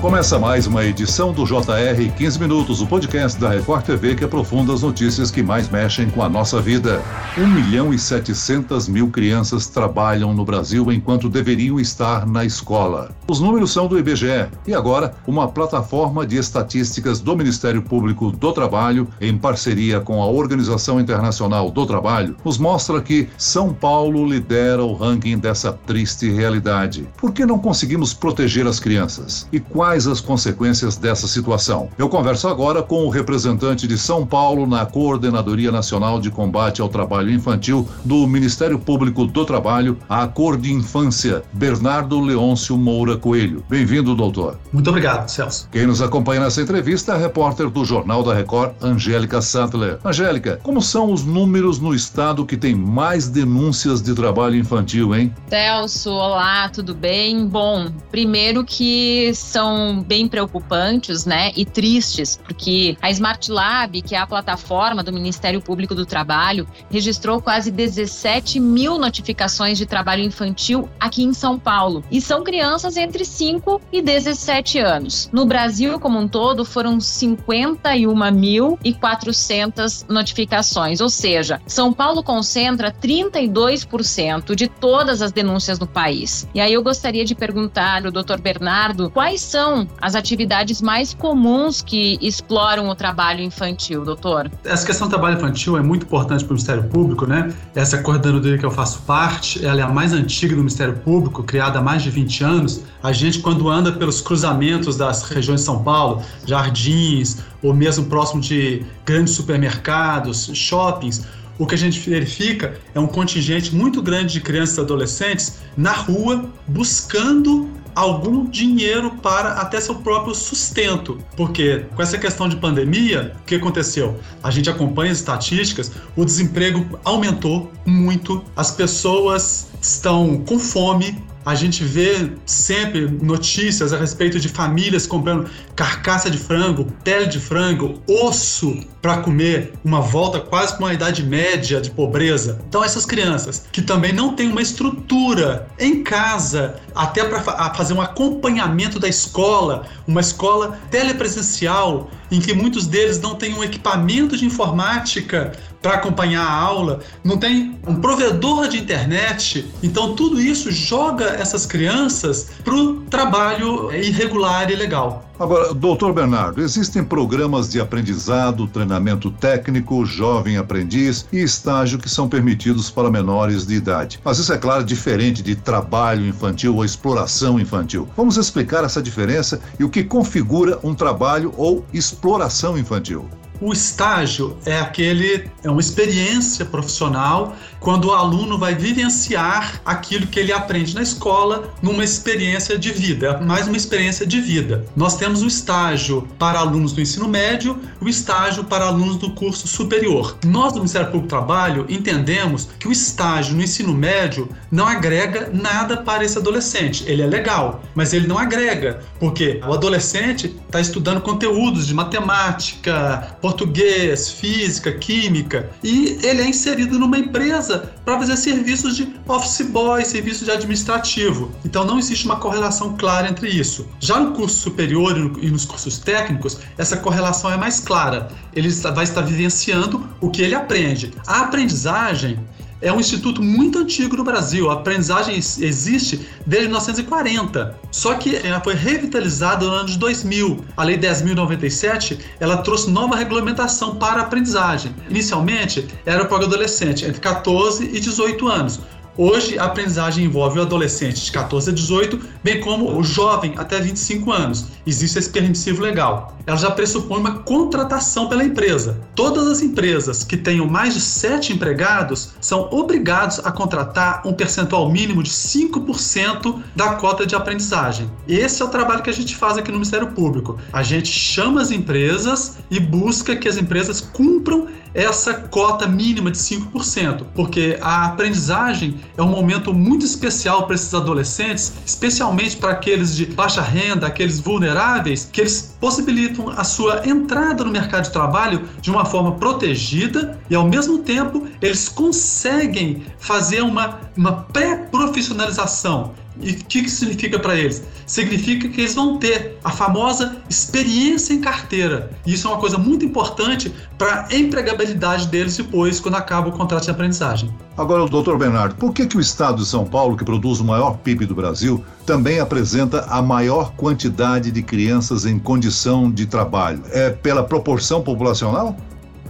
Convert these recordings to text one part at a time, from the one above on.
Começa mais uma edição do JR 15 Minutos, o podcast da Record TV que aprofunda as notícias que mais mexem com a nossa vida. 1 milhão e 700 mil crianças trabalham no Brasil enquanto deveriam estar na escola. Os números são do IBGE e agora uma plataforma de estatísticas do Ministério Público do Trabalho, em parceria com a Organização Internacional do Trabalho, nos mostra que São Paulo lidera o ranking dessa triste realidade. Por que não conseguimos proteger as crianças? E quais quais as consequências dessa situação. Eu converso agora com o representante de São Paulo na Coordenadoria Nacional de Combate ao Trabalho Infantil do Ministério Público do Trabalho, a Cor de Infância, Bernardo Leôncio Moura Coelho. Bem-vindo, doutor. Muito obrigado, Celso. Quem nos acompanha nessa entrevista é a repórter do Jornal da Record, Angélica Sattler. Angélica, como são os números no estado que tem mais denúncias de trabalho infantil, hein? Celso, olá, tudo bem? Bom, primeiro que são bem preocupantes, né, e tristes, porque a Smart Lab, que é a plataforma do Ministério Público do Trabalho, registrou quase 17 mil notificações de trabalho infantil aqui em São Paulo. E são crianças entre 5 e 17 anos. No Brasil como um todo, foram 51.400 notificações, ou seja, São Paulo concentra 32% de todas as denúncias no país. E aí eu gostaria de perguntar ao Dr. Bernardo quais são são as atividades mais comuns que exploram o trabalho infantil, doutor? Essa questão do trabalho infantil é muito importante para o Ministério Público, né? Essa coordenadoria que eu faço parte, ela é a mais antiga do Ministério Público, criada há mais de 20 anos. A gente, quando anda pelos cruzamentos das regiões de São Paulo, jardins, ou mesmo próximo de grandes supermercados, shoppings, o que a gente verifica é um contingente muito grande de crianças e adolescentes na rua buscando algum dinheiro para até seu próprio sustento. Porque com essa questão de pandemia, o que aconteceu? A gente acompanha as estatísticas, o desemprego aumentou muito, as pessoas estão com fome, a gente vê sempre notícias a respeito de famílias comprando carcaça de frango, pele de frango, osso para comer, uma volta quase para uma idade média de pobreza. Então essas crianças que também não têm uma estrutura em casa, até para fazer um acompanhamento da escola, uma escola telepresencial, em que muitos deles não têm um equipamento de informática para acompanhar a aula, não tem um provedor de internet. Então, tudo isso joga essas crianças para o trabalho irregular e ilegal. Agora, doutor Bernardo, existem programas de aprendizado, treinamento técnico, jovem aprendiz e estágio que são permitidos para menores de idade. Mas isso é claro diferente de trabalho infantil ou exploração infantil. Vamos explicar essa diferença e o que configura um trabalho ou exploração infantil. O estágio é aquele é uma experiência profissional quando o aluno vai vivenciar aquilo que ele aprende na escola numa experiência de vida, mais uma experiência de vida. Nós temos o estágio para alunos do ensino médio, o estágio para alunos do curso superior. Nós do Ministério Público do Trabalho entendemos que o estágio no ensino médio não agrega nada para esse adolescente. Ele é legal, mas ele não agrega, porque o adolescente está estudando conteúdos de matemática, português, física, química, e ele é inserido numa empresa para fazer serviços de office boy, serviço de administrativo. Então não existe uma correlação clara entre isso. Já no curso superior e nos cursos técnicos, essa correlação é mais clara. Ele vai estar vivenciando o que ele aprende. A aprendizagem é um instituto muito antigo no Brasil. A aprendizagem existe desde 1940. Só que ela foi revitalizada no ano de 2000. A Lei 10.097 ela trouxe nova regulamentação para a aprendizagem. Inicialmente era para o adolescente entre 14 e 18 anos. Hoje, a aprendizagem envolve o adolescente de 14 a 18, bem como o jovem até 25 anos. Existe esse permissivo legal. Ela já pressupõe uma contratação pela empresa. Todas as empresas que tenham mais de 7 empregados são obrigados a contratar um percentual mínimo de 5% da cota de aprendizagem. Esse é o trabalho que a gente faz aqui no Ministério Público. A gente chama as empresas e busca que as empresas cumpram essa cota mínima de 5%, porque a aprendizagem é um momento muito especial para esses adolescentes, especialmente para aqueles de baixa renda, aqueles vulneráveis, que eles possibilitam a sua entrada no mercado de trabalho de uma forma protegida e, ao mesmo tempo, eles conseguem fazer uma, uma pré-profissionalização E o que, que significa para eles? Significa que eles vão ter a famosa experiência em carteira. E isso é uma coisa muito importante para a empregabilidade deles depois, quando acaba o contrato de aprendizagem. Agora, doutor Bernardo, por que, que o estado de São Paulo, que produz o maior PIB do Brasil, também apresenta a maior quantidade de crianças em condição de trabalho? É pela proporção populacional?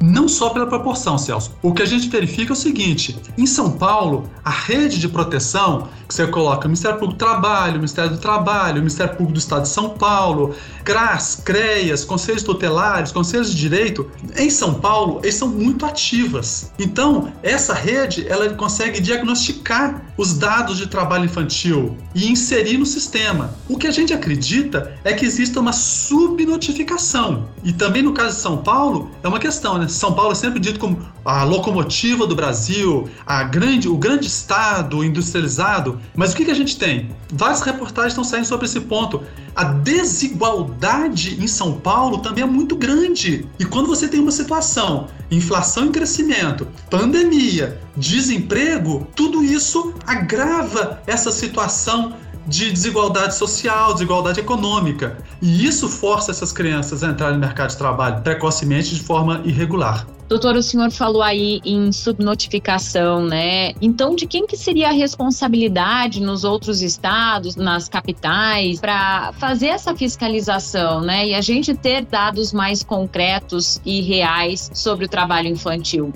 Não só pela proporção, Celso. O que a gente verifica é o seguinte: em São Paulo, a rede de proteção, que você coloca Ministério Público do Trabalho, Ministério do Trabalho, Ministério Público do Estado de São Paulo, CRAS, CREAS, Conselhos Tutelares, Conselhos de Direito, em São Paulo, eles são muito ativas. Então, essa rede, ela consegue diagnosticar os dados de trabalho infantil e inserir no sistema. O que a gente acredita é que existe uma subnotificação. E também no caso de São Paulo, é uma questão, né? São Paulo é sempre dito como a locomotiva do Brasil, a grande, o grande estado industrializado. Mas o que, que a gente tem? Várias reportagens estão saindo sobre esse ponto. A desigualdade em São Paulo também é muito grande. E quando você tem uma situação, inflação em crescimento, pandemia, desemprego, tudo isso agrava essa situação de desigualdade social, desigualdade econômica. E isso força essas crianças a entrarem no mercado de trabalho precocemente de forma irregular. Doutor, o senhor falou aí em subnotificação, né? Então, de quem que seria a responsabilidade nos outros estados, nas capitais, para fazer essa fiscalização, né? E a gente ter dados mais concretos e reais sobre o trabalho infantil?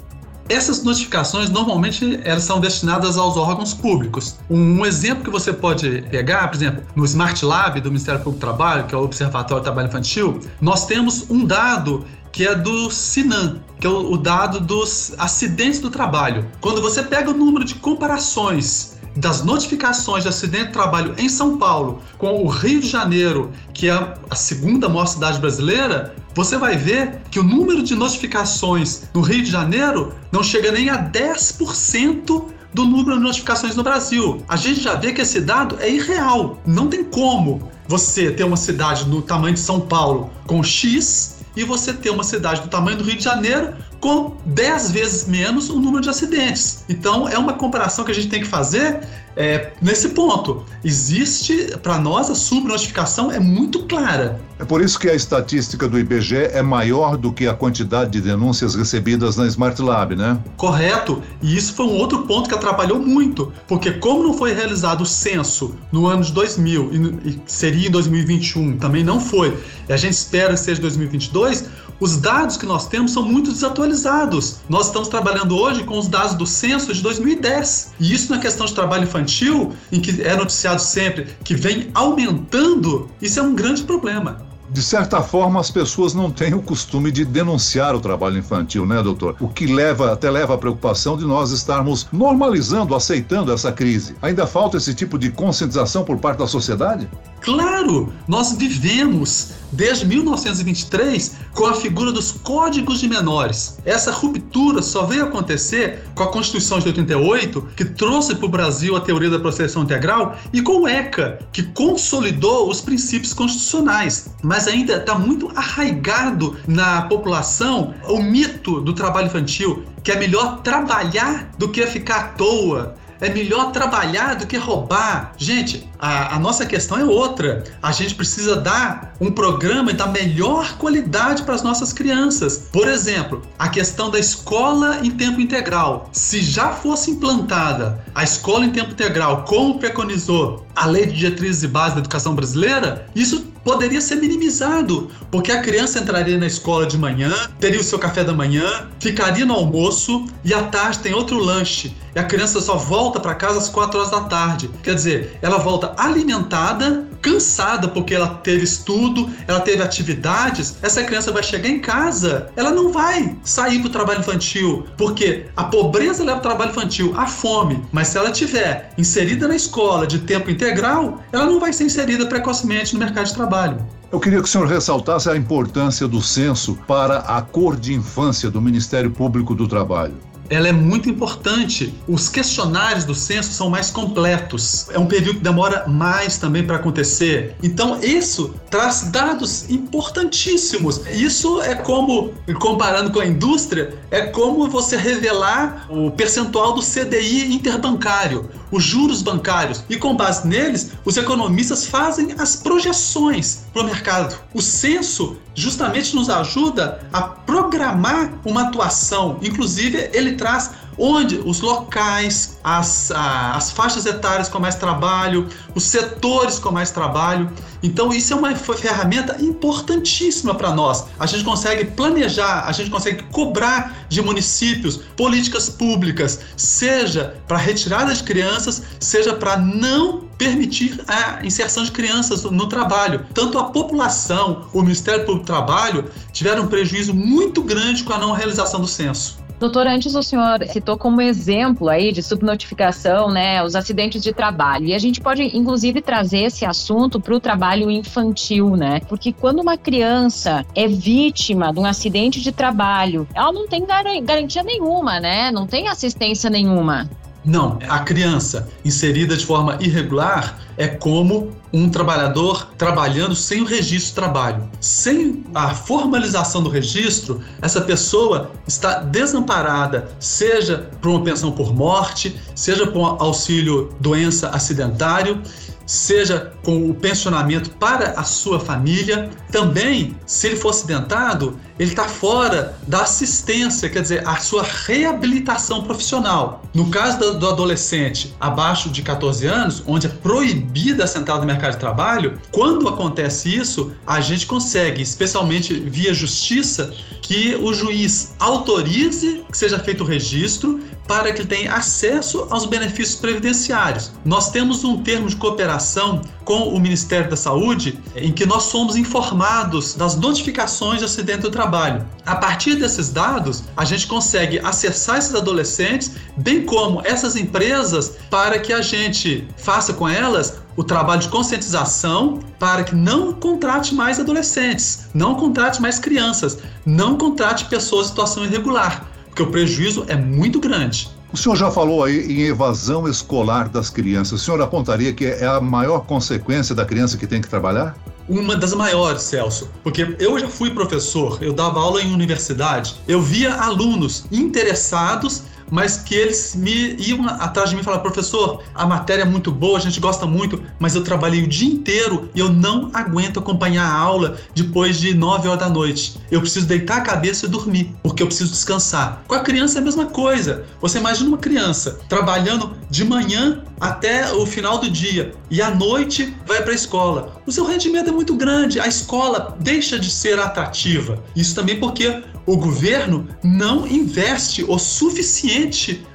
Essas notificações normalmente elas são destinadas aos órgãos públicos. Um, exemplo que você pode pegar, por exemplo, no Smart Lab do Ministério Público do Trabalho, que é o Observatório do Trabalho Infantil, nós temos um dado que é do Sinan, que é o dado dos acidentes do trabalho. Quando você pega o número de comparações das notificações de acidente de trabalho em São Paulo com o Rio de Janeiro, que é a segunda maior cidade brasileira, você vai ver que o número de notificações no Rio de Janeiro não chega nem a 10% do número de notificações no Brasil. A gente já vê que esse dado é irreal. Não tem como você ter uma cidade no tamanho de São Paulo com X e você ter uma cidade do tamanho do Rio de Janeiro com 10 vezes menos o número de acidentes. Então é uma comparação que a gente tem que fazer é, nesse ponto. Existe, para nós, a subnotificação é muito clara. É por isso que a estatística do IBGE é maior do que a quantidade de denúncias recebidas na Smart Lab, né? Correto. E isso foi um outro ponto que atrapalhou muito, porque como não foi realizado o censo no ano de 2000 e seria em 2021, também não foi, e a gente espera que seja 2022, os dados que nós temos são muito desatualizados. Nós estamos trabalhando hoje com os dados do censo de 2010. E isso na questão de trabalho infantil, em que é noticiado sempre que vem aumentando, isso é um grande problema de certa forma, as pessoas não têm o costume de denunciar o trabalho infantil, né, doutor? O que leva, até leva à preocupação de nós estarmos normalizando, aceitando essa crise. Ainda falta esse tipo de conscientização por parte da sociedade? Claro! Nós vivemos desde 1923 com a figura dos códigos de menores. Essa ruptura só veio acontecer com a Constituição de 88, que trouxe para o Brasil a teoria da proteção integral, e com o ECA, que consolidou os princípios constitucionais. Mas ainda está muito arraigado na população o mito do trabalho infantil, que é melhor trabalhar do que ficar à toa, é melhor trabalhar do que roubar. Gente, a, a, nossa questão é outra. A gente precisa dar um programa da melhor qualidade para as nossas crianças. Por exemplo, a questão da escola em tempo integral. Se já fosse implantada a escola em tempo integral, como preconizou a Lei de Diretrizes e Bases da Educação Brasileira, isso poderia ser minimizado, porque a criança entraria na escola de manhã, teria o seu café da manhã, ficaria no almoço e à tarde tem outro lanche. E a criança só volta para casa às 4 horas da tarde. Quer dizer, ela volta alimentada, cansada porque ela teve estudo, ela teve atividades. Essa criança vai chegar em casa, ela não vai sair para o trabalho infantil, porque a pobreza leva ao trabalho infantil, a fome. Mas se ela tiver inserida na escola de tempo integral, ela não vai ser inserida precocemente no mercado de trabalho. Eu queria que o senhor ressaltasse a importância do censo para a cor de infância do Ministério Público do Trabalho ela é muito importante. Os questionários do censo são mais completos. É um período que demora mais também para acontecer. Então, isso traz dados importantíssimos. Isso é como, comparando com a indústria, é como você revelar o percentual do CDI interbancário. os juros bancários. E com base neles, os economistas fazem as projeções para o mercado. O censo justamente nos ajuda a programar uma atuação. Inclusive, ele traz onde os locais, as, as faixas etárias com mais trabalho, os setores com mais trabalho. Então, isso é uma ferramenta importantíssima para nós. A gente consegue planejar, a gente consegue cobrar de municípios políticas públicas, seja para retirada de crianças, seja para não permitir a inserção de crianças no trabalho. Tanto a população, o Ministério Público do Trabalho tiveram um prejuízo muito grande com a não realização do censo. Doutor, antes o senhor citou como exemplo aí de subnotificação, né, os acidentes de trabalho. E a gente pode, inclusive, trazer esse assunto para o trabalho infantil, né? Porque quando uma criança é vítima de um acidente de trabalho, ela não tem garantia nenhuma, né? Não tem assistência nenhuma. Não, a criança inserida de forma irregular é como um trabalhador trabalhando sem o registro de trabalho. Sem a formalização do registro, essa pessoa está desamparada, seja por uma pensão por morte, seja por um auxílio doença acidentário, seja com o pensionamento para a sua família. Também, se ele for acidentado, ele está fora da assistência, quer dizer, a sua reabilitação profissional. No caso do adolescente abaixo de 14 anos, onde é proibida a sentada no mercado de trabalho, quando acontece isso, a gente consegue, especialmente via justiça, que o juiz autorize que seja feito o registro para que ele tenha acesso aos benefícios previdenciários. Nós temos um termo de cooperação com o Ministério da Saúde em que nós somos informados das notificações de acidente do trabalho. A partir desses dados, a gente consegue acessar esses adolescentes, bem como essas empresas, para que a gente faça com elas o trabalho de conscientização para que não contrate mais adolescentes, não contrate mais crianças, não contrate pessoas em situação irregular porque o prejuízo é muito grande. O senhor já falou aí em evasão escolar das crianças. O senhor apontaria que é a maior consequência da criança que tem que trabalhar? Uma das maiores, Celso, porque eu já fui professor, eu dava aula em universidade, eu via alunos interessados mas que eles me iam atrás de mim e professor, a matéria é muito boa, a gente gosta muito, mas eu trabalhei o dia inteiro e eu não aguento acompanhar a aula depois de 9 horas da noite. Eu preciso deitar a cabeça e dormir, porque eu preciso descansar. Com a criança é a mesma coisa. Você imagina uma criança trabalhando de manhã até o final do dia e à noite vai para a escola. O seu rendimento é muito grande, a escola deixa de ser atrativa. Isso também porque o governo não investe o suficiente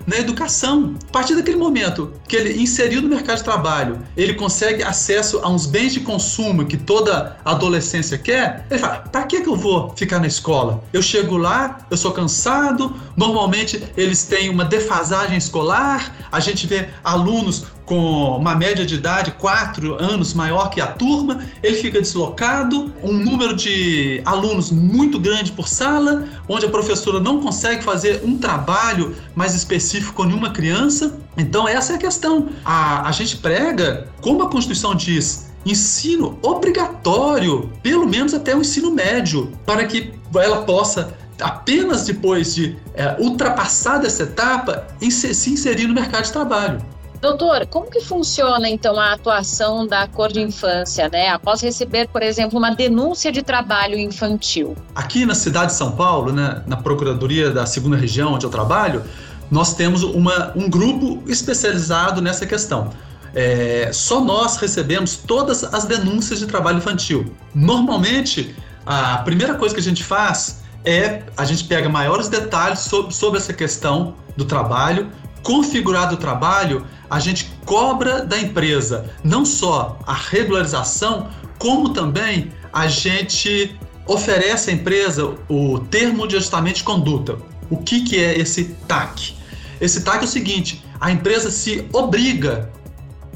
na educação. A partir daquele momento que ele inseriu no mercado de trabalho, ele consegue acesso a uns bens de consumo que toda adolescência quer, ele fala: para que, que eu vou ficar na escola? Eu chego lá, eu sou cansado, normalmente eles têm uma defasagem escolar, a gente vê alunos com uma média de idade quatro anos maior que a turma, ele fica deslocado, um número de alunos muito grande por sala, onde a professora não consegue fazer um trabalho mais específico com nenhuma criança. Então, essa é a questão. A, a gente prega, como a Constituição diz, ensino obrigatório, pelo menos até o ensino médio, para que ela possa apenas depois de é, ultrapassar essa etapa, se inserir no mercado de trabalho. Doutor, como que funciona então a atuação da cor de infância, né? Após receber, por exemplo, uma denúncia de trabalho infantil? Aqui na cidade de São Paulo, né, na Procuradoria da Segunda Região onde eu trabalho, nós temos uma, um grupo especializado nessa questão. É, só nós recebemos todas as denúncias de trabalho infantil. Normalmente, a primeira coisa que a gente faz é a gente pega maiores detalhes sobre, sobre essa questão do trabalho, configurado o trabalho, a gente cobra da empresa não só a regularização, como também a gente oferece à empresa o termo de ajustamento de conduta. O que, que é esse TAC? Esse TAC é o seguinte: a empresa se obriga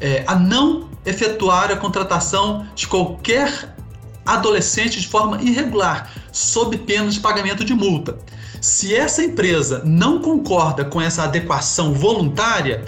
é, a não efetuar a contratação de qualquer adolescente de forma irregular, sob pena de pagamento de multa. Se essa empresa não concorda com essa adequação voluntária,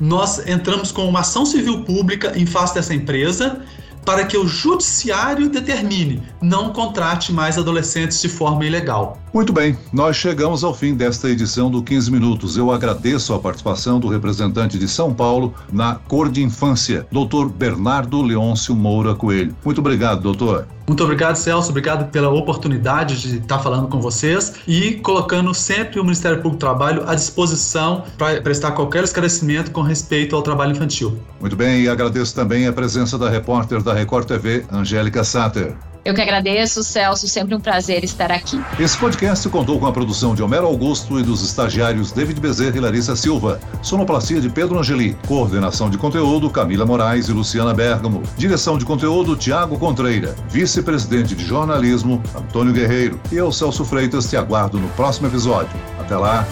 nós entramos com uma ação civil pública em face dessa empresa para que o judiciário determine não contrate mais adolescentes de forma ilegal. Muito bem, nós chegamos ao fim desta edição do 15 Minutos. Eu agradeço a participação do representante de São Paulo na Cor de Infância, doutor Bernardo Leôncio Moura Coelho. Muito obrigado, doutor. Muito obrigado, Celso. Obrigado pela oportunidade de estar falando com vocês e colocando sempre o Ministério Público do Trabalho à disposição para prestar qualquer esclarecimento com respeito ao trabalho infantil. Muito bem, e agradeço também a presença da repórter da Record TV, Angélica Satter. Eu que agradeço, Celso, sempre um prazer estar aqui. Esse podcast contou com a produção de Homero Augusto e dos estagiários David Bezerra e Larissa Silva, sonoplastia de Pedro Angeli, coordenação de conteúdo Camila Moraes e Luciana Bergamo, direção de conteúdo Tiago Contreira, vice-presidente de jornalismo Antônio Guerreiro e eu, Celso Freitas, te aguardo no próximo episódio. Até lá!